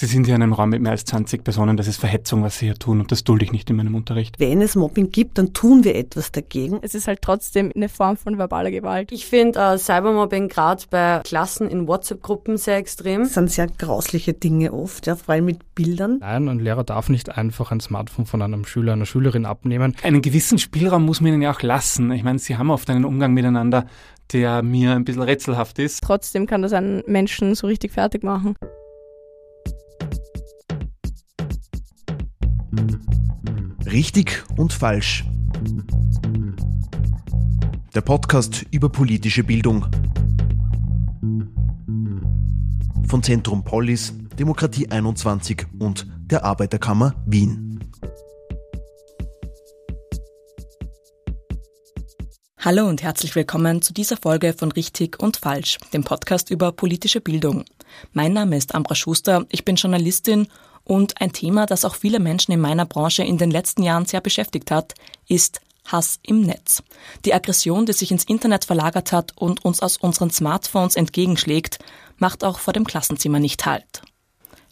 Sie sind hier in einem Raum mit mehr als 20 Personen, das ist Verhetzung, was Sie hier tun und das dulde ich nicht in meinem Unterricht. Wenn es Mobbing gibt, dann tun wir etwas dagegen. Es ist halt trotzdem eine Form von verbaler Gewalt. Ich finde äh, Cybermobbing gerade bei Klassen in WhatsApp-Gruppen sehr extrem. Das sind sehr grausliche Dinge oft, ja, vor allem mit Bildern. Nein, ein Lehrer darf nicht einfach ein Smartphone von einem Schüler, einer Schülerin abnehmen. Einen gewissen Spielraum muss man ihnen ja auch lassen. Ich meine, sie haben oft einen Umgang miteinander, der mir ein bisschen rätselhaft ist. Trotzdem kann das einen Menschen so richtig fertig machen. Richtig und falsch. Der Podcast über politische Bildung. Von Zentrum Polis, Demokratie 21 und der Arbeiterkammer Wien. Hallo und herzlich willkommen zu dieser Folge von Richtig und Falsch, dem Podcast über politische Bildung. Mein Name ist Ambra Schuster, ich bin Journalistin und ein Thema, das auch viele Menschen in meiner Branche in den letzten Jahren sehr beschäftigt hat, ist Hass im Netz. Die Aggression, die sich ins Internet verlagert hat und uns aus unseren Smartphones entgegenschlägt, macht auch vor dem Klassenzimmer nicht Halt.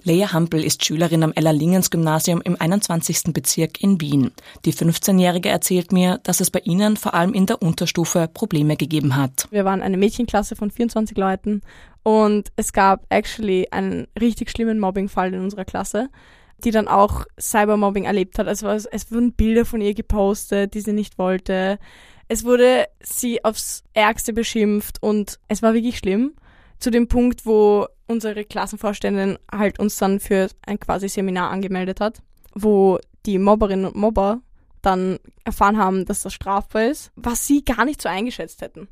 Leia Hampel ist Schülerin am Ella-Lingens-Gymnasium im 21. Bezirk in Wien. Die 15-Jährige erzählt mir, dass es bei ihnen vor allem in der Unterstufe Probleme gegeben hat. Wir waren eine Mädchenklasse von 24 Leuten und es gab actually einen richtig schlimmen Mobbing-Fall in unserer Klasse, die dann auch Cybermobbing erlebt hat. Also es wurden Bilder von ihr gepostet, die sie nicht wollte. Es wurde sie aufs Ärgste beschimpft und es war wirklich schlimm. Zu dem Punkt, wo unsere Klassenvorständin halt uns dann für ein quasi Seminar angemeldet hat, wo die Mobberinnen und Mobber dann erfahren haben, dass das strafbar ist, was sie gar nicht so eingeschätzt hätten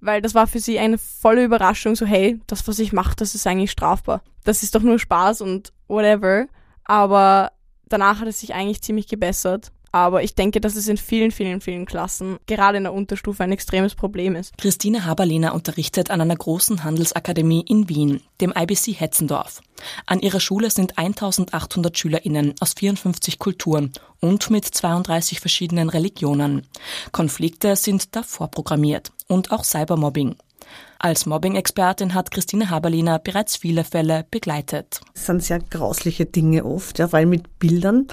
weil das war für sie eine volle Überraschung, so hey, das, was ich mache, das ist eigentlich strafbar. Das ist doch nur Spaß und whatever. Aber danach hat es sich eigentlich ziemlich gebessert. Aber ich denke, dass es in vielen, vielen, vielen Klassen, gerade in der Unterstufe, ein extremes Problem ist. Christine Haberlehner unterrichtet an einer großen Handelsakademie in Wien, dem IBC Hetzendorf. An ihrer Schule sind 1800 SchülerInnen aus 54 Kulturen und mit 32 verschiedenen Religionen. Konflikte sind da vorprogrammiert und auch Cybermobbing. Als Mobbing-Expertin hat Christine Haberliner bereits viele Fälle begleitet. Es sind sehr grausliche Dinge oft, ja, weil mit Bildern,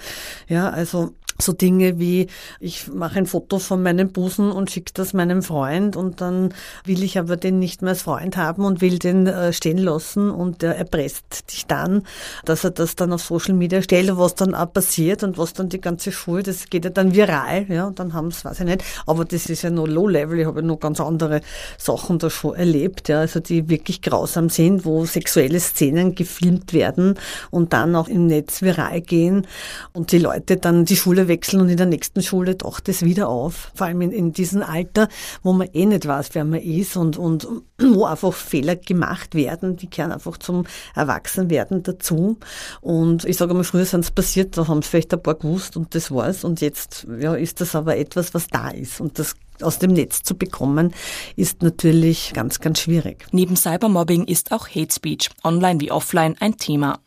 ja, also so Dinge wie, ich mache ein Foto von meinem Busen und schicke das meinem Freund und dann will ich aber den nicht mehr als Freund haben und will den äh, stehen lassen und der erpresst dich dann, dass er das dann auf Social Media stellt, was dann auch passiert und was dann die ganze Schule, das geht ja dann viral, ja, und dann haben es, weiß ich nicht, aber das ist ja nur Low-Level, ich habe ja noch ganz andere Sachen da schon erlebt, ja, also die wirklich grausam sind, wo sexuelle Szenen gefilmt werden und dann auch im Netz viral gehen und die Leute dann die Schule wechseln und in der nächsten Schule taucht es wieder auf. Vor allem in, in diesem Alter, wo man eh nicht weiß, wer man ist und, und wo einfach Fehler gemacht werden, die kehren einfach zum Erwachsenwerden dazu. Und ich sage mal, früher sind es passiert, da haben es vielleicht ein paar gewusst und das war's. Und jetzt ja, ist das aber etwas, was da ist. Und das aus dem Netz zu bekommen, ist natürlich ganz, ganz schwierig. Neben Cybermobbing ist auch Hate Speech, online wie offline, ein Thema.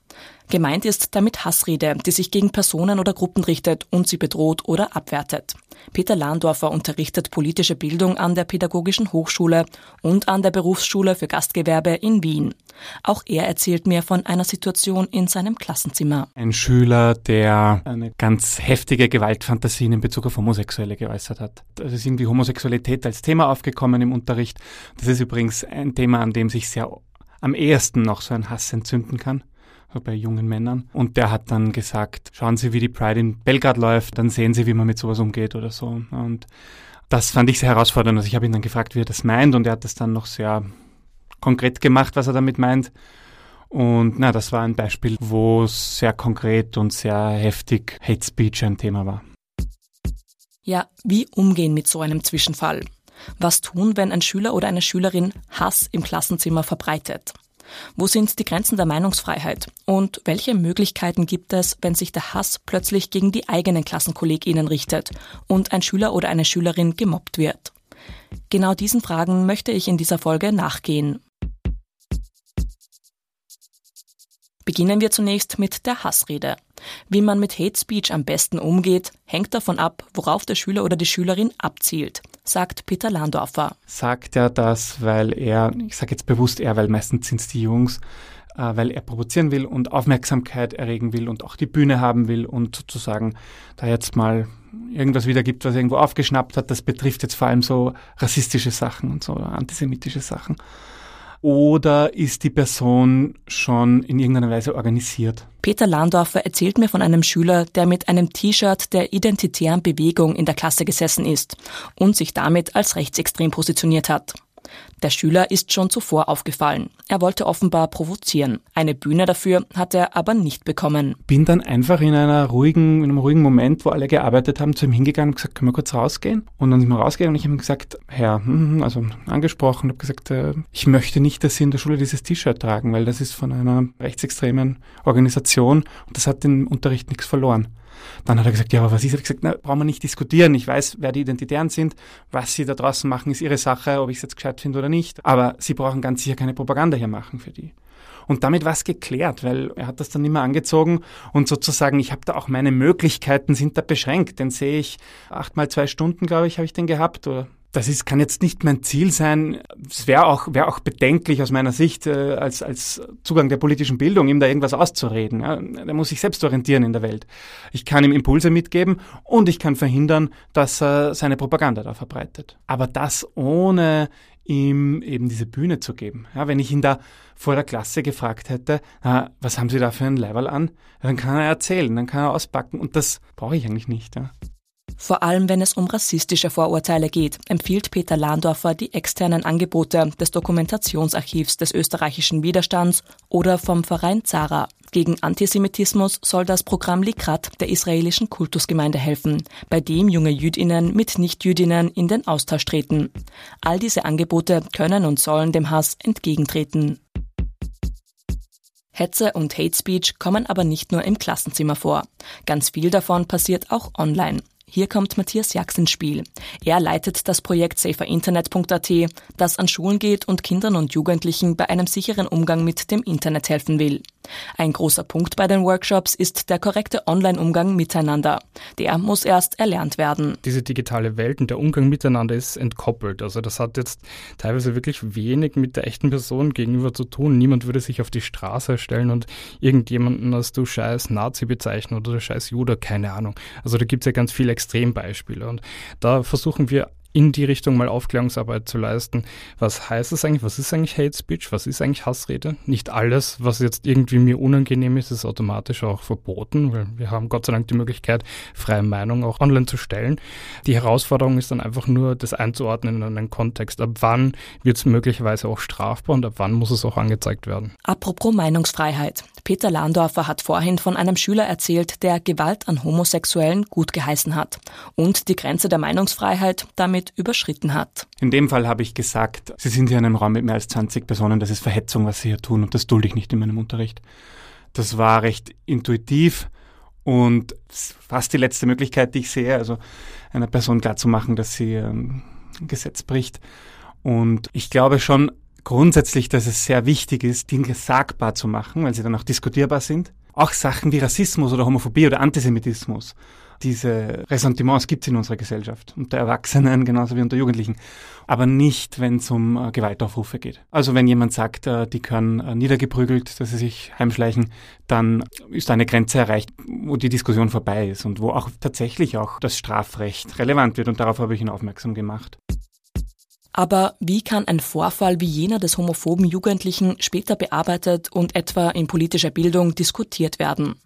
Gemeint ist damit Hassrede, die sich gegen Personen oder Gruppen richtet und sie bedroht oder abwertet. Peter Lahndorfer unterrichtet politische Bildung an der Pädagogischen Hochschule und an der Berufsschule für Gastgewerbe in Wien. Auch er erzählt mir von einer Situation in seinem Klassenzimmer. Ein Schüler, der eine ganz heftige Gewaltfantasien in Bezug auf Homosexuelle geäußert hat. Es ist irgendwie Homosexualität als Thema aufgekommen im Unterricht. Das ist übrigens ein Thema, an dem sich sehr am ehesten noch so ein Hass entzünden kann bei jungen Männern. Und der hat dann gesagt, schauen Sie, wie die Pride in Belgrad läuft, dann sehen Sie, wie man mit sowas umgeht oder so. Und das fand ich sehr herausfordernd. Also ich habe ihn dann gefragt, wie er das meint und er hat das dann noch sehr konkret gemacht, was er damit meint. Und na, das war ein Beispiel, wo sehr konkret und sehr heftig Hate Speech ein Thema war. Ja, wie umgehen mit so einem Zwischenfall? Was tun, wenn ein Schüler oder eine Schülerin Hass im Klassenzimmer verbreitet? Wo sind die Grenzen der Meinungsfreiheit? Und welche Möglichkeiten gibt es, wenn sich der Hass plötzlich gegen die eigenen KlassenkollegInnen richtet und ein Schüler oder eine Schülerin gemobbt wird? Genau diesen Fragen möchte ich in dieser Folge nachgehen. Beginnen wir zunächst mit der Hassrede. Wie man mit Hate Speech am besten umgeht, hängt davon ab, worauf der Schüler oder die Schülerin abzielt, sagt Peter Landorfer. Sagt er das, weil er, ich sage jetzt bewusst er, weil meistens sind es die Jungs, äh, weil er provozieren will und Aufmerksamkeit erregen will und auch die Bühne haben will und sozusagen da jetzt mal irgendwas wiedergibt, was er irgendwo aufgeschnappt hat. Das betrifft jetzt vor allem so rassistische Sachen und so antisemitische Sachen. Oder ist die Person schon in irgendeiner Weise organisiert? Peter Landorfer erzählt mir von einem Schüler, der mit einem T-Shirt der identitären Bewegung in der Klasse gesessen ist und sich damit als rechtsextrem positioniert hat. Der Schüler ist schon zuvor aufgefallen. Er wollte offenbar provozieren. Eine Bühne dafür hat er aber nicht bekommen. Bin dann einfach in einer ruhigen, in einem ruhigen Moment, wo alle gearbeitet haben, zu ihm hingegangen und gesagt, können wir kurz rausgehen? Und dann sind wir rausgegangen und ich habe ihm gesagt, Herr, hm, hm, also angesprochen, habe gesagt, äh, ich möchte nicht, dass Sie in der Schule dieses T-Shirt tragen, weil das ist von einer rechtsextremen Organisation und das hat den Unterricht nichts verloren. Dann hat er gesagt, ja, aber was ist? Ich gesagt, na, brauchen wir nicht diskutieren. Ich weiß, wer die Identitären sind. Was sie da draußen machen, ist ihre Sache, ob ich es jetzt gescheit finde oder nicht. Aber sie brauchen ganz sicher keine Propaganda hier machen für die. Und damit war es geklärt, weil er hat das dann immer angezogen und sozusagen, ich habe da auch meine Möglichkeiten sind da beschränkt. Den sehe ich achtmal zwei Stunden, glaube ich, habe ich den gehabt oder das ist, kann jetzt nicht mein Ziel sein. Es wäre auch, wäre auch bedenklich aus meiner Sicht äh, als, als Zugang der politischen Bildung, ihm da irgendwas auszureden. Ja. Der muss sich selbst orientieren in der Welt. Ich kann ihm Impulse mitgeben und ich kann verhindern, dass er seine Propaganda da verbreitet. Aber das ohne ihm eben diese Bühne zu geben. Ja, wenn ich ihn da vor der Klasse gefragt hätte, na, was haben Sie da für ein Leiberl an, dann kann er erzählen, dann kann er auspacken und das brauche ich eigentlich nicht. Ja. Vor allem wenn es um rassistische Vorurteile geht, empfiehlt Peter Lahndorfer die externen Angebote des Dokumentationsarchivs des österreichischen Widerstands oder vom Verein Zara. Gegen Antisemitismus soll das Programm Likrat der israelischen Kultusgemeinde helfen, bei dem junge Jüdinnen mit Nichtjüdinnen in den Austausch treten. All diese Angebote können und sollen dem Hass entgegentreten. Hetze und Hate Speech kommen aber nicht nur im Klassenzimmer vor. Ganz viel davon passiert auch online. Hier kommt Matthias Jax ins Spiel. Er leitet das Projekt saferinternet.at, das an Schulen geht und Kindern und Jugendlichen bei einem sicheren Umgang mit dem Internet helfen will. Ein großer Punkt bei den Workshops ist der korrekte Online-Umgang miteinander. Der muss erst erlernt werden. Diese digitale Welt und der Umgang miteinander ist entkoppelt. Also das hat jetzt teilweise wirklich wenig mit der echten Person gegenüber zu tun. Niemand würde sich auf die Straße stellen und irgendjemanden als du scheiß Nazi bezeichnen oder du scheiß Jude, keine Ahnung. Also da gibt es ja ganz viele Extrembeispiele. Und da versuchen wir in die Richtung mal Aufklärungsarbeit zu leisten. Was heißt es eigentlich? Was ist eigentlich Hate Speech? Was ist eigentlich Hassrede? Nicht alles, was jetzt irgendwie mir unangenehm ist, ist automatisch auch verboten, weil wir haben Gott sei Dank die Möglichkeit, freie Meinung auch online zu stellen. Die Herausforderung ist dann einfach nur, das einzuordnen in einen Kontext. Ab wann wird es möglicherweise auch strafbar und ab wann muss es auch angezeigt werden? Apropos Meinungsfreiheit. Peter Lahndorfer hat vorhin von einem Schüler erzählt, der Gewalt an Homosexuellen gut geheißen hat und die Grenze der Meinungsfreiheit damit überschritten hat. In dem Fall habe ich gesagt, Sie sind hier in einem Raum mit mehr als 20 Personen, das ist Verhetzung, was Sie hier tun und das dulde ich nicht in meinem Unterricht. Das war recht intuitiv und fast die letzte Möglichkeit, die ich sehe, also einer Person klarzumachen, dass sie ähm, ein Gesetz bricht. Und ich glaube schon, grundsätzlich, dass es sehr wichtig ist, Dinge sagbar zu machen, weil sie dann auch diskutierbar sind. Auch Sachen wie Rassismus oder Homophobie oder Antisemitismus. Diese Ressentiments gibt es in unserer Gesellschaft, unter Erwachsenen genauso wie unter Jugendlichen. Aber nicht, wenn es um äh, Gewaltaufrufe geht. Also wenn jemand sagt, äh, die können äh, niedergeprügelt, dass sie sich heimschleichen, dann ist eine Grenze erreicht, wo die Diskussion vorbei ist und wo auch tatsächlich auch das Strafrecht relevant wird. Und darauf habe ich ihn aufmerksam gemacht. Aber wie kann ein Vorfall wie jener des homophoben Jugendlichen später bearbeitet und etwa in politischer Bildung diskutiert werden?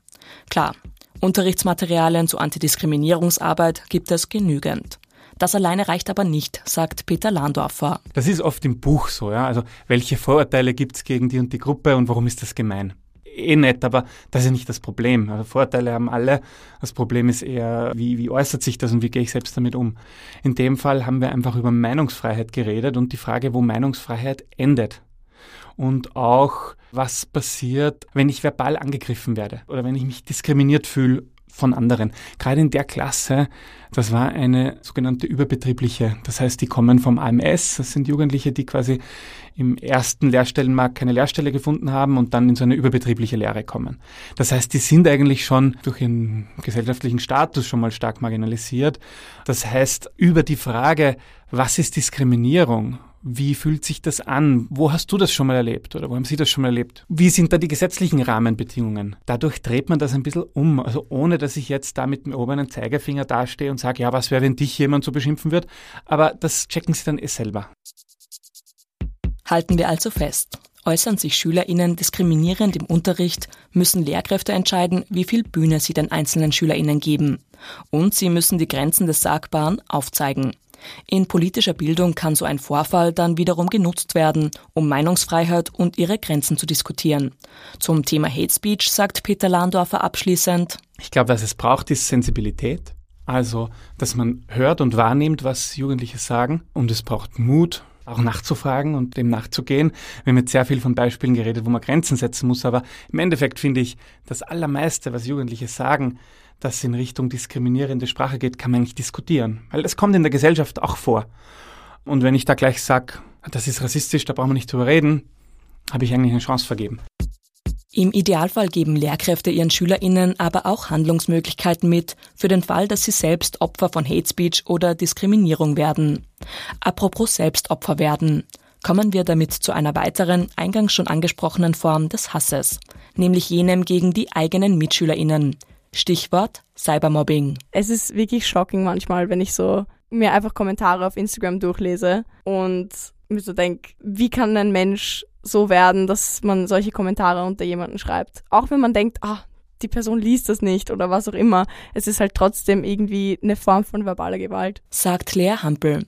Klar, Unterrichtsmaterialien zur Antidiskriminierungsarbeit gibt es genügend. Das alleine reicht aber nicht, sagt Peter Lahndorfer. Das ist oft im Buch so, ja. Also welche Vorurteile gibt es gegen die und die Gruppe und warum ist das gemein? Eh nett, aber das ist ja nicht das Problem. Also Vorteile haben alle. Das Problem ist eher, wie, wie äußert sich das und wie gehe ich selbst damit um. In dem Fall haben wir einfach über Meinungsfreiheit geredet und die Frage, wo Meinungsfreiheit endet. Und auch, was passiert, wenn ich verbal angegriffen werde oder wenn ich mich diskriminiert fühle von anderen. Gerade in der Klasse, das war eine sogenannte überbetriebliche. Das heißt, die kommen vom AMS, das sind Jugendliche, die quasi im ersten Lehrstellenmarkt keine Lehrstelle gefunden haben und dann in so eine überbetriebliche Lehre kommen. Das heißt, die sind eigentlich schon durch ihren gesellschaftlichen Status schon mal stark marginalisiert. Das heißt, über die Frage, was ist Diskriminierung, Wie fühlt sich das an? Wo hast du das schon mal erlebt oder wo haben Sie das schon mal erlebt? Wie sind da die gesetzlichen Rahmenbedingungen? Dadurch dreht man das ein bisschen um, also ohne dass ich jetzt da mit dem erhobenen Zeigefinger dastehe und sage, ja, was wäre, wenn dich jemand so beschimpfen wird? Aber das checken Sie dann eh selber. Halten wir also fest. Äußern sich SchülerInnen diskriminierend im Unterricht, müssen Lehrkräfte entscheiden, wie viel Bühne sie den einzelnen SchülerInnen geben. Und sie müssen die Grenzen des Sagbaren aufzeigen. In politischer Bildung kann so ein Vorfall dann wiederum genutzt werden, um Meinungsfreiheit und ihre Grenzen zu diskutieren. Zum Thema Hate Speech sagt Peter Lahndorfer abschließend. Ich glaube, was es braucht, ist Sensibilität. Also, dass man hört und wahrnimmt, was Jugendliche sagen. Und es braucht Mut, auch nachzufragen und dem nachzugehen. Wir haben jetzt sehr viel von Beispielen geredet, wo man Grenzen setzen muss, aber im Endeffekt finde ich, das Allermeiste, was Jugendliche sagen, das in Richtung diskriminierende Sprache geht, kann man eigentlich diskutieren. Weil das kommt in der Gesellschaft auch vor. Und wenn ich da gleich sage, das ist rassistisch, da brauchen wir nicht drüber reden, habe ich eigentlich eine Chance vergeben. Im Idealfall geben Lehrkräfte ihren SchülerInnen aber auch Handlungsmöglichkeiten mit, für den Fall, dass sie selbst Opfer von Hate Speech oder Diskriminierung werden. Apropos Selbstopfer werden, kommen wir damit zu einer weiteren, eingangs schon angesprochenen Form des Hasses, nämlich jenem gegen die eigenen MitschülerInnen, Stichwort Cybermobbing. Es ist wirklich shocking manchmal, wenn ich so mir einfach Kommentare auf Instagram durchlese und mir so denke, wie kann ein Mensch so werden, dass man solche Kommentare unter jemanden schreibt? Auch wenn man denkt, ah, die Person liest das nicht oder was auch immer. Es ist halt trotzdem irgendwie eine Form von verbaler Gewalt. Sagt Lea Hampel,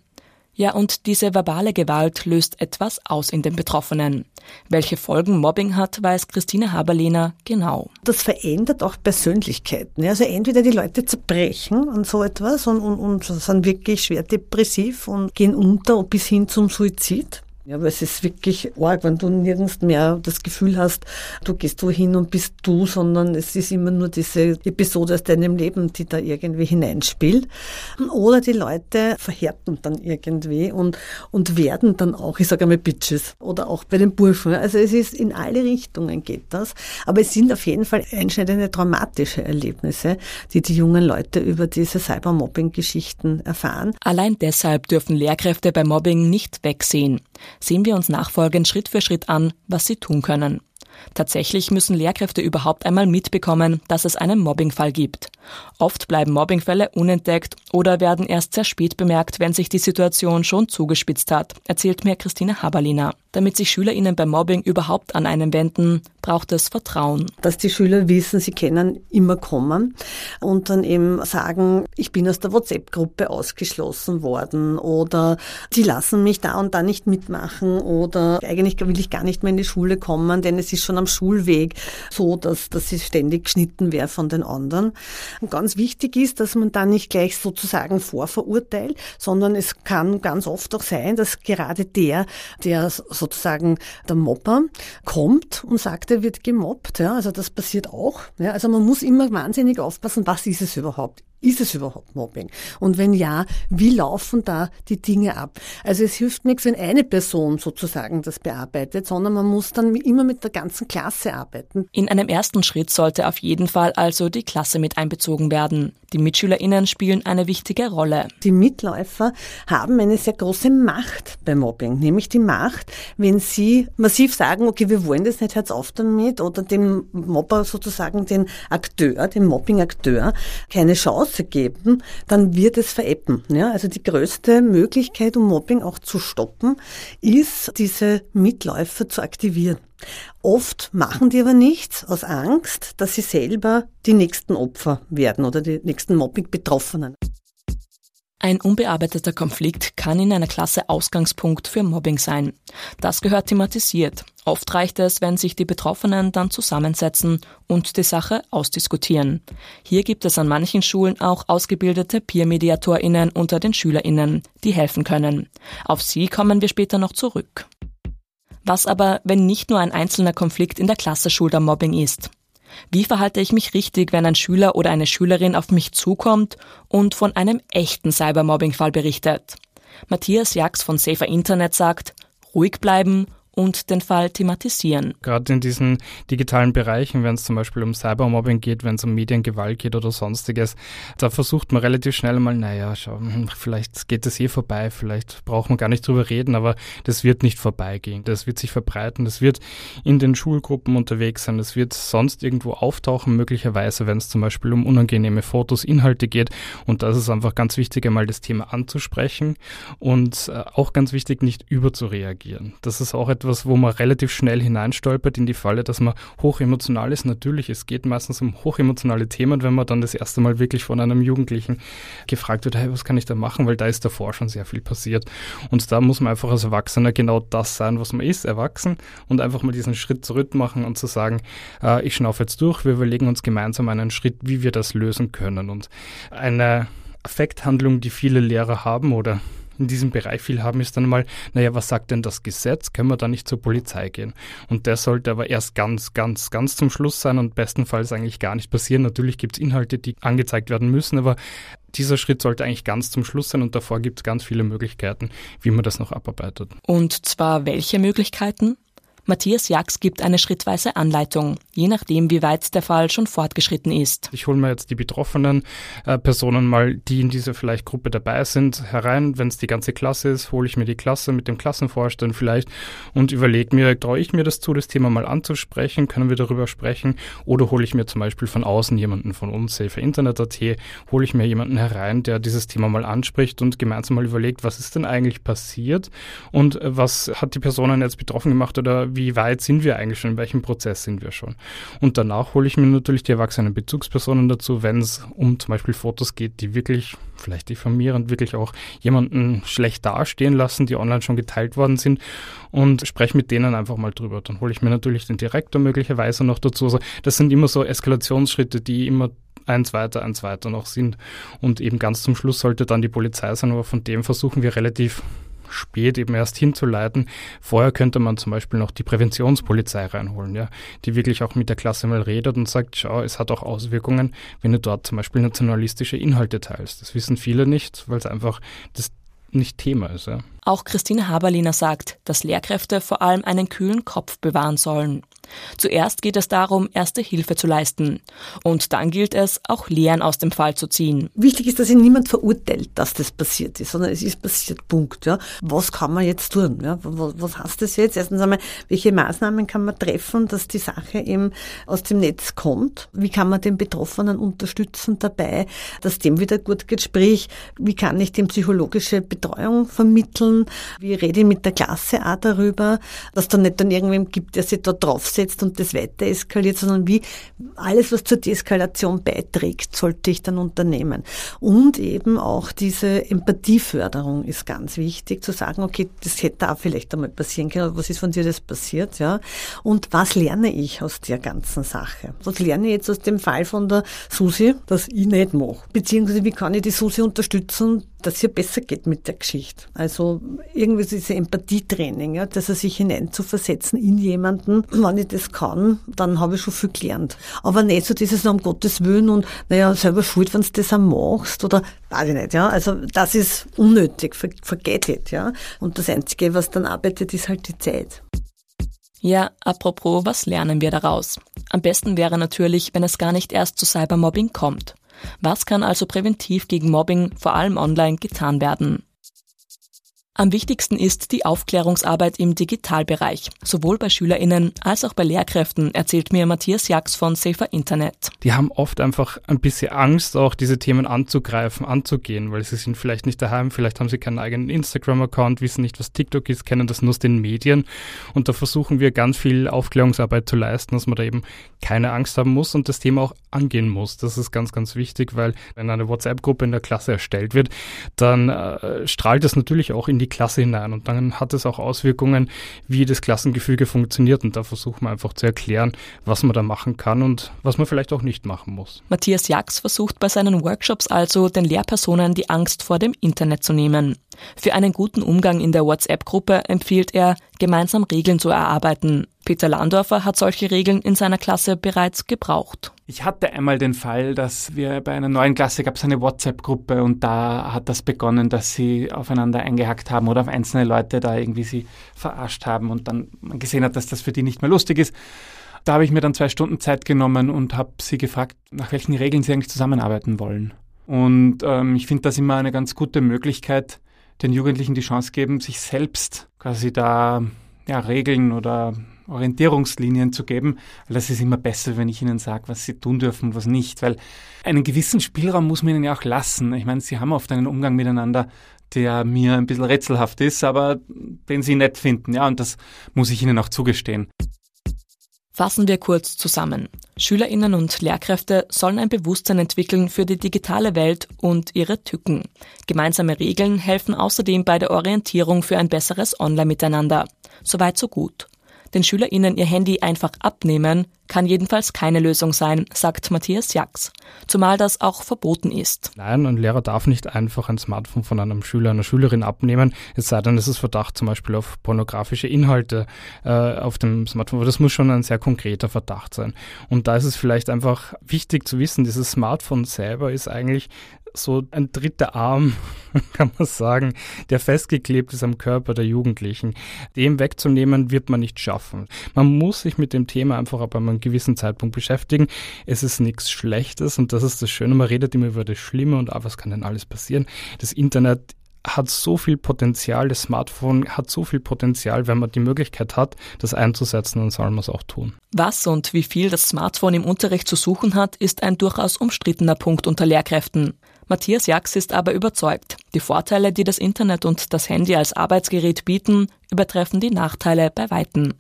ja, und diese verbale Gewalt löst etwas aus in den Betroffenen. Welche Folgen Mobbing hat, weiß Christine Haberlehner genau. Das verändert auch Persönlichkeiten. Also entweder die Leute zerbrechen an so etwas und, und, und sind wirklich schwer depressiv und gehen unter bis hin zum Suizid. Ja, aber es ist wirklich arg, wenn du nirgends mehr das Gefühl hast, du gehst wohin und bist du, sondern es ist immer nur diese Episode aus deinem Leben, die da irgendwie hineinspielt. Oder die Leute verhärten dann irgendwie und, und werden dann auch, ich sage einmal Bitches, oder auch bei den Burschen. Also es ist in alle Richtungen geht das. Aber es sind auf jeden Fall einschneidende traumatische Erlebnisse, die die jungen Leute über diese Cybermobbing-Geschichten erfahren. Allein deshalb dürfen Lehrkräfte bei Mobbing nicht wegsehen sehen wir uns nachfolgend Schritt für Schritt an, was sie tun können. Tatsächlich müssen Lehrkräfte überhaupt einmal mitbekommen, dass es einen Mobbingfall gibt. Oft bleiben Mobbingfälle unentdeckt oder werden erst sehr spät bemerkt, wenn sich die Situation schon zugespitzt hat, erzählt mir Christine Haberliner. Damit sich SchülerInnen beim Mobbing überhaupt an einen wenden, braucht es Vertrauen. Dass die Schüler wissen, sie können immer kommen und dann eben sagen, ich bin aus der WhatsApp-Gruppe ausgeschlossen worden oder sie lassen mich da und da nicht mitmachen oder eigentlich will ich gar nicht mehr in die Schule kommen, denn es ist schon am Schulweg so, dass, dass ich ständig geschnitten wäre von den anderen. Und ganz wichtig ist, dass man da nicht gleich sozusagen vorverurteilt, sondern es kann ganz oft auch sein, dass gerade der, der sozusagen der Mobber kommt und sagt, er wird gemobbt. Ja, also das passiert auch. Ja, also man muss immer wahnsinnig aufpassen, was ist es überhaupt? Ist es überhaupt Mobbing? Und wenn ja, wie laufen da die Dinge ab? Also es hilft nichts, wenn eine Person sozusagen das bearbeitet, sondern man muss dann immer mit der ganzen Klasse arbeiten. In einem ersten Schritt sollte auf jeden Fall also die Klasse mit einbezogen werden. Die MitschülerInnen spielen eine wichtige Rolle. Die Mitläufer haben eine sehr große Macht beim Mobbing, nämlich die Macht, wenn sie massiv sagen, okay, wir wollen das nicht, hört auf damit, oder dem Mobber sozusagen den Akteur, dem Mobbing-Akteur, keine Chance geben, dann wird es veräppen. Ja, also die größte Möglichkeit, um Mobbing auch zu stoppen, ist, diese Mitläufer zu aktivieren. Oft machen die aber nichts aus Angst, dass sie selber die nächsten Opfer werden oder die nächsten Mobbing-Betroffenen. Ein unbearbeiteter Konflikt kann in einer Klasse Ausgangspunkt für Mobbing sein. Das gehört thematisiert. Oft reicht es, wenn sich die Betroffenen dann zusammensetzen und die Sache ausdiskutieren. Hier gibt es an manchen Schulen auch ausgebildete Peer-MediatorInnen unter den SchülerInnen, die helfen können. Auf sie kommen wir später noch zurück. Was aber, wenn nicht nur ein einzelner Konflikt in der Klasse schuld Mobbing ist? Wie verhalte ich mich richtig, wenn ein Schüler oder eine Schülerin auf mich zukommt und von einem echten Cybermobbing-Fall berichtet? Matthias Jax von Safer Internet sagt, ruhig bleiben und den Fall thematisieren. Gerade in diesen digitalen Bereichen, wenn es zum Beispiel um Cybermobbing geht, wenn es um Mediengewalt geht oder sonstiges, da versucht man relativ schnell mal, naja, schau, vielleicht geht es eh vorbei, vielleicht braucht man gar nicht drüber reden, aber das wird nicht vorbeigehen. Das wird sich verbreiten, das wird in den Schulgruppen unterwegs sein, das wird sonst irgendwo auftauchen, möglicherweise, wenn es zum Beispiel um unangenehme Fotos, Inhalte geht. Und das ist einfach ganz wichtig, einmal das Thema anzusprechen und äh, auch ganz wichtig, nicht überzureagieren. Das ist auch etwas, wo man relativ schnell hineinstolpert in die Falle, dass man hochemotional ist. Natürlich, es geht meistens um hochemotionale Themen, wenn man dann das erste Mal wirklich von einem Jugendlichen gefragt wird, hey, was kann ich da machen? Weil da ist davor schon sehr viel passiert. Und da muss man einfach als Erwachsener genau das sein, was man ist, erwachsen und einfach mal diesen Schritt zurück machen und zu sagen, äh, ich schnaufe jetzt durch, wir überlegen uns gemeinsam einen Schritt, wie wir das lösen können. Und eine Affekthandlung, die viele Lehrer haben oder in diesem Bereich viel haben, ist dann mal, naja, was sagt denn das Gesetz? Können wir da nicht zur Polizei gehen? Und der sollte aber erst ganz, ganz, ganz zum Schluss sein und bestenfalls eigentlich gar nicht passieren. Natürlich gibt es Inhalte, die angezeigt werden müssen, aber dieser Schritt sollte eigentlich ganz zum Schluss sein und davor gibt es ganz viele Möglichkeiten, wie man das noch abarbeitet. Und zwar welche Möglichkeiten? Matthias Jax gibt eine schrittweise Anleitung, je nachdem, wie weit der Fall schon fortgeschritten ist. Ich hole mir jetzt die betroffenen äh, Personen mal, die in dieser vielleicht Gruppe dabei sind, herein. Wenn es die ganze Klasse ist, hole ich mir die Klasse mit dem Klassenvorstand vielleicht und überlege mir, traue ich mir das zu, das Thema mal anzusprechen, können wir darüber sprechen oder hole ich mir zum Beispiel von außen jemanden von uns, Safer Internet.at, hole ich mir jemanden herein, der dieses Thema mal anspricht und gemeinsam mal überlegt, was ist denn eigentlich passiert und äh, was hat die Personen jetzt betroffen gemacht oder wie weit sind wir eigentlich schon, in welchem Prozess sind wir schon. Und danach hole ich mir natürlich die erwachsenen Bezugspersonen dazu, wenn es um zum Beispiel Fotos geht, die wirklich vielleicht diffamierend, wirklich auch jemanden schlecht dastehen lassen, die online schon geteilt worden sind und spreche mit denen einfach mal drüber. Dann hole ich mir natürlich den Direktor möglicherweise noch dazu. Also das sind immer so Eskalationsschritte, die immer eins weiter, eins weiter noch sind. Und eben ganz zum Schluss sollte dann die Polizei sein, aber von dem versuchen wir relativ spät eben erst hinzuleiten. Vorher könnte man zum Beispiel noch die Präventionspolizei reinholen, ja, die wirklich auch mit der Klasse mal redet und sagt, schau, es hat auch Auswirkungen, wenn du dort zum Beispiel nationalistische Inhalte teilst. Das wissen viele nicht, weil es einfach das nicht Thema ist. Ja. Auch Christine Haberliner sagt, dass Lehrkräfte vor allem einen kühlen Kopf bewahren sollen. Zuerst geht es darum, erste Hilfe zu leisten. Und dann gilt es, auch Lehren aus dem Fall zu ziehen. Wichtig ist, dass sich niemand verurteilt, dass das passiert ist, sondern es ist passiert, Punkt. Ja. Was kann man jetzt tun? Ja. Was, was heißt das jetzt? Erstens einmal, welche Maßnahmen kann man treffen, dass die Sache eben aus dem Netz kommt? Wie kann man den Betroffenen unterstützen dabei, dass dem wieder gut geht? Sprich, wie kann ich dem psychologische Betreuung vermitteln? Wie rede ich mit der Klasse auch darüber, dass da nicht dann irgendwem gibt, der sich da drauf fortsetzt und das weiter eskaliert, sondern wie alles, was zur Deeskalation beiträgt, sollte ich dann unternehmen. Und eben auch diese Empathieförderung ist ganz wichtig, zu sagen, okay, das hätte auch vielleicht einmal passieren können, was ist von dir das passiert, ja? Und was lerne ich aus der ganzen Sache? Was lerne ich jetzt aus dem Fall von der Susi, das ich nicht mache? Beziehungsweise wie kann ich die Susi unterstützen, dass ihr besser geht mit der Geschichte. Also irgendwie diese Empathietraining, ja, dass er sich hineinzuversetzen in jemanden. Wenn ich das kann, dann habe ich schon viel gelernt. Aber nicht so dieses um Gottes Willen und naja, selber schuld, wenn du das auch machst oder weiß ich nicht, ja. Also das ist unnötig, vergeht it, ja. Und das Einzige, was dann arbeitet, ist halt die Zeit. Ja, apropos, was lernen wir daraus? Am besten wäre natürlich, wenn es gar nicht erst zu Cybermobbing kommt. Was kann also präventiv gegen Mobbing, vor allem online, getan werden? Am wichtigsten ist die Aufklärungsarbeit im Digitalbereich, sowohl bei SchülerInnen als auch bei Lehrkräften, erzählt mir Matthias Jax von Safer Internet. Die haben oft einfach ein bisschen Angst, auch diese Themen anzugreifen, anzugehen, weil sie sind vielleicht nicht daheim, vielleicht haben sie keinen eigenen Instagram-Account, wissen nicht, was TikTok ist, kennen das nur aus den Medien. Und da versuchen wir ganz viel Aufklärungsarbeit zu leisten, dass man da eben keine Angst haben muss und das Thema auch angehen muss. Das ist ganz, ganz wichtig, weil wenn eine WhatsApp-Gruppe in der Klasse erstellt wird, dann äh, strahlt das natürlich auch in die die Klasse hinein. Und dann hat es auch Auswirkungen, wie das Klassengefüge funktioniert. Und da versuchen wir einfach zu erklären, was man da machen kann und was man vielleicht auch nicht machen muss. Matthias Jax versucht bei seinen Workshops also, den Lehrpersonen die Angst vor dem Internet zu nehmen. Für einen guten Umgang in der WhatsApp-Gruppe empfiehlt er, gemeinsam Regeln zu erarbeiten. Peter Landorfer hat solche Regeln in seiner Klasse bereits gebraucht. Ich hatte einmal den Fall, dass wir bei einer neuen Klasse gab es eine WhatsApp-Gruppe und da hat das begonnen, dass sie aufeinander eingehackt haben oder auf einzelne Leute da irgendwie sie verarscht haben und dann man gesehen hat, dass das für die nicht mehr lustig ist. Da habe ich mir dann zwei Stunden Zeit genommen und habe sie gefragt, nach welchen Regeln sie eigentlich zusammenarbeiten wollen. Und ähm, ich finde das immer eine ganz gute Möglichkeit, den Jugendlichen die Chance geben, sich selbst quasi da ja, Regeln oder Orientierungslinien zu geben, weil das ist immer besser, wenn ich ihnen sage, was sie tun dürfen und was nicht, weil einen gewissen Spielraum muss man ihnen ja auch lassen. Ich meine, sie haben oft einen Umgang miteinander, der mir ein bisschen rätselhaft ist, aber den sie nett finden, ja, und das muss ich ihnen auch zugestehen. Fassen wir kurz zusammen. Schülerinnen und Lehrkräfte sollen ein Bewusstsein entwickeln für die digitale Welt und ihre Tücken. Gemeinsame Regeln helfen außerdem bei der Orientierung für ein besseres Online-Miteinander. Soweit so gut den SchülerInnen ihr Handy einfach abnehmen, kann jedenfalls keine Lösung sein, sagt Matthias Jax. Zumal das auch verboten ist. Nein, ein Lehrer darf nicht einfach ein Smartphone von einem Schüler, einer Schülerin abnehmen, es sei denn, es ist Verdacht zum Beispiel auf pornografische Inhalte äh, auf dem Smartphone. Aber das muss schon ein sehr konkreter Verdacht sein. Und da ist es vielleicht einfach wichtig zu wissen, dieses Smartphone selber ist eigentlich so ein dritter Arm, kann man sagen, der festgeklebt ist am Körper der Jugendlichen. Dem wegzunehmen, wird man nicht schaffen. Man muss sich mit dem Thema einfach ab einem gewissen Zeitpunkt beschäftigen. Es ist nichts Schlechtes und das ist das Schöne. Man redet immer über das Schlimme und ah, was kann denn alles passieren. Das Internet hat so viel Potenzial, das Smartphone hat so viel Potenzial, wenn man die Möglichkeit hat, das einzusetzen, dann soll man es auch tun. Was und wie viel das Smartphone im Unterricht zu suchen hat, ist ein durchaus umstrittener Punkt unter Lehrkräften. Matthias Jax ist aber überzeugt, die Vorteile, die das Internet und das Handy als Arbeitsgerät bieten, übertreffen die Nachteile bei Weitem.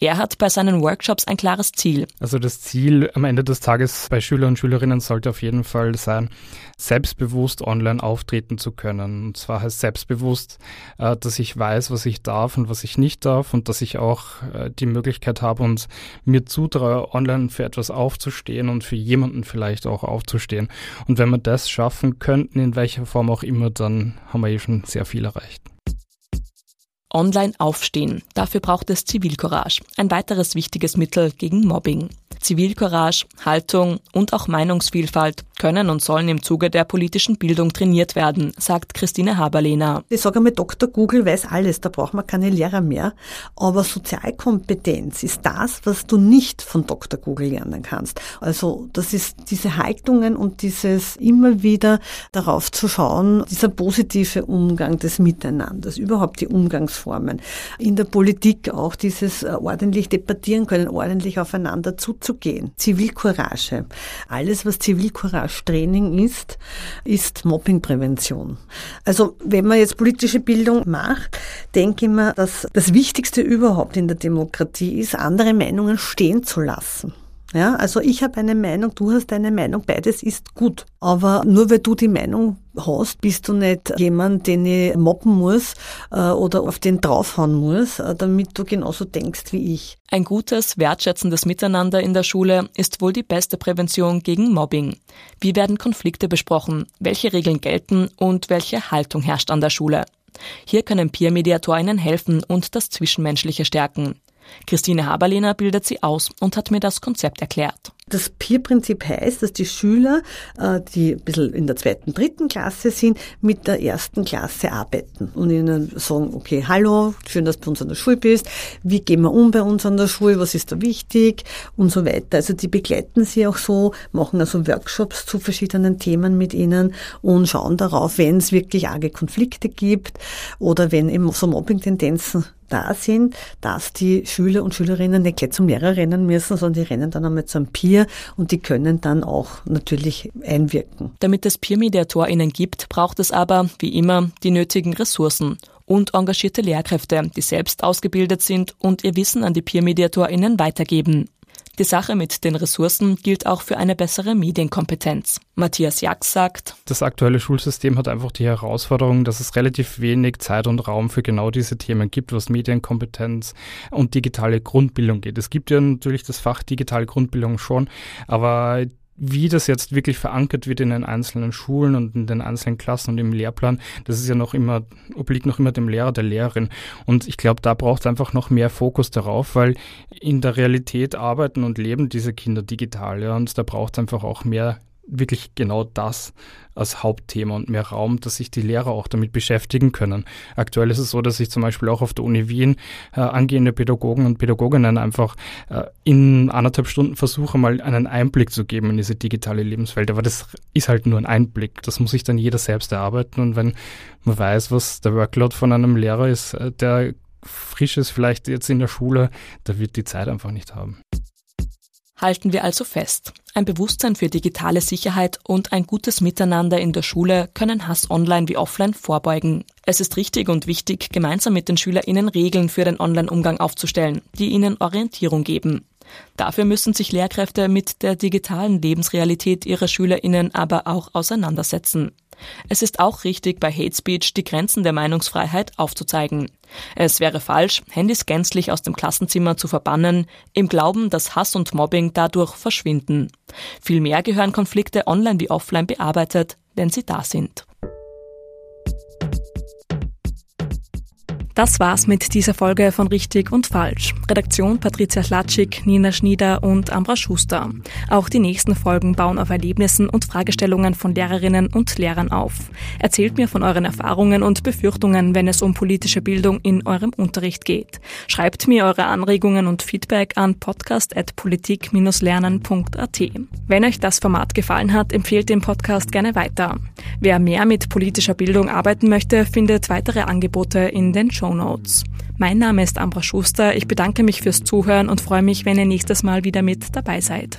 Er hat bei seinen Workshops ein klares Ziel. Also das Ziel am Ende des Tages bei Schüler und Schülerinnen sollte auf jeden Fall sein, selbstbewusst online auftreten zu können. Und zwar heißt selbstbewusst, äh, dass ich weiß, was ich darf und was ich nicht darf und dass ich auch äh, die Möglichkeit habe und mir zutraue, online für etwas aufzustehen und für jemanden vielleicht auch aufzustehen. Und wenn wir das schaffen könnten, in welcher Form auch immer, dann haben wir eh schon sehr viel erreicht. Online aufstehen. Dafür braucht es Zivilcourage. Ein weiteres wichtiges Mittel gegen Mobbing. Zivilcourage, Haltung und auch Meinungsvielfalt können und sollen im Zuge der politischen Bildung trainiert werden, sagt Christine Haberlehner. Ich sage einmal, Dr. Google weiß alles, da braucht man keine Lehrer mehr. Aber Sozialkompetenz ist das, was du nicht von Dr. Google lernen kannst. Also das ist diese Haltungen und dieses immer wieder darauf zu schauen, dieser positive Umgang des Miteinanders, überhaupt die Umgangsformen. In der Politik auch dieses äh, ordentlich debattieren können, ordentlich aufeinander zuzugehen. Zivilcourage. Alles, was Zivilcourage Training ist, ist Mobbingprävention. Also wenn man jetzt politische Bildung macht, denke ich mir, dass das Wichtigste überhaupt in der Demokratie ist, andere Meinungen stehen zu lassen. Ja, also ich habe eine Meinung, du hast eine Meinung, beides ist gut. Aber nur weil du die Meinung hast, bist du nicht jemand, den ich mobben muss äh, oder auf den draufhauen muss, äh, damit du genauso denkst wie ich. Ein gutes, wertschätzendes Miteinander in der Schule ist wohl die beste Prävention gegen Mobbing. Wie werden Konflikte besprochen? Welche Regeln gelten und welche Haltung herrscht an der Schule? Hier können Peer-Mediatorinnen helfen und das Zwischenmenschliche stärken. Christine Haberlehner bildet sie aus und hat mir das Konzept erklärt. Das Peer-Prinzip heißt, dass die Schüler, äh, die ein bisschen in der zweiten, dritten Klasse sind, mit der ersten Klasse arbeiten und ihnen sagen, okay, hallo, schön, dass du bei uns an der Schule bist, wie gehen wir um bei uns an der Schule, was ist da wichtig und so weiter. Also die begleiten sie auch so, machen also Workshops zu verschiedenen Themen mit ihnen und schauen darauf, wenn es wirklich arge Konflikte gibt oder wenn eben so Mobbing-Tendenzen da sind, dass die Schüler und Schülerinnen nicht gleich zum Lehrer rennen müssen, sondern die rennen dann einmal zum Peer und die können dann auch natürlich einwirken. Damit es Peer-MediatorInnen gibt, braucht es aber, wie immer, die nötigen Ressourcen und engagierte Lehrkräfte, die selbst ausgebildet sind und ihr Wissen an die Peer-MediatorInnen weitergeben. Die Sache mit den Ressourcen gilt auch für eine bessere Medienkompetenz. Matthias Jax sagt, das aktuelle Schulsystem hat einfach die Herausforderung, dass es relativ wenig Zeit und Raum für genau diese Themen gibt, was Medienkompetenz und digitale Grundbildung geht. Es gibt ja natürlich das Fach digitale Grundbildung schon, aber wie das jetzt wirklich verankert wird in den einzelnen Schulen und in den einzelnen Klassen und im Lehrplan, das ist ja noch immer, obliegt noch immer dem Lehrer, der Lehrerin. Und ich glaube, da braucht es einfach noch mehr Fokus darauf, weil in der Realität arbeiten und leben diese Kinder digital, ja, und da braucht es einfach auch mehr wirklich genau das als Hauptthema und mehr Raum, dass sich die Lehrer auch damit beschäftigen können. Aktuell ist es so, dass ich zum Beispiel auch auf der Uni Wien äh, angehende Pädagogen und Pädagoginnen einfach äh, in anderthalb Stunden versuche, mal einen Einblick zu geben in diese digitale Lebenswelt. Aber das ist halt nur ein Einblick. Das muss sich dann jeder selbst erarbeiten. Und wenn man weiß, was der Workload von einem Lehrer ist, äh, der frisch ist vielleicht jetzt in der Schule, da wird die Zeit einfach nicht haben. Halten wir also fest. Ein Bewusstsein für digitale Sicherheit und ein gutes Miteinander in der Schule können Hass online wie offline vorbeugen. Es ist richtig und wichtig, gemeinsam mit den SchülerInnen Regeln für den Online-Umgang aufzustellen, die ihnen Orientierung geben. Dafür müssen sich Lehrkräfte mit der digitalen Lebensrealität ihrer SchülerInnen aber auch auseinandersetzen. Es ist auch richtig, bei Hate Speech die Grenzen der Meinungsfreiheit aufzuzeigen. Es wäre falsch, Handys gänzlich aus dem Klassenzimmer zu verbannen, im Glauben, dass Hass und Mobbing dadurch verschwinden. Vielmehr gehören Konflikte online wie offline bearbeitet, wenn sie da sind. Das war's mit dieser Folge von Richtig und Falsch. Redaktion Patricia Schlatschik, Nina Schnieder und Ambra Schuster. Auch die nächsten Folgen bauen auf Erlebnissen und Fragestellungen von Lehrerinnen und Lehrern auf. Erzählt mir von euren Erfahrungen und Befürchtungen, wenn es um politische Bildung in eurem Unterricht geht. Schreibt mir eure Anregungen und Feedback an podcast.politik-lernen.at. Wenn euch das Format gefallen hat, empfehlt den Podcast gerne weiter. Wer mehr mit politischer Bildung arbeiten möchte, findet weitere Angebote in den Show Notes. Mein Name ist Ambra Schuster. Ich bedanke mich fürs Zuhören und freue mich, wenn ihr nächstes Mal wieder mit dabei seid.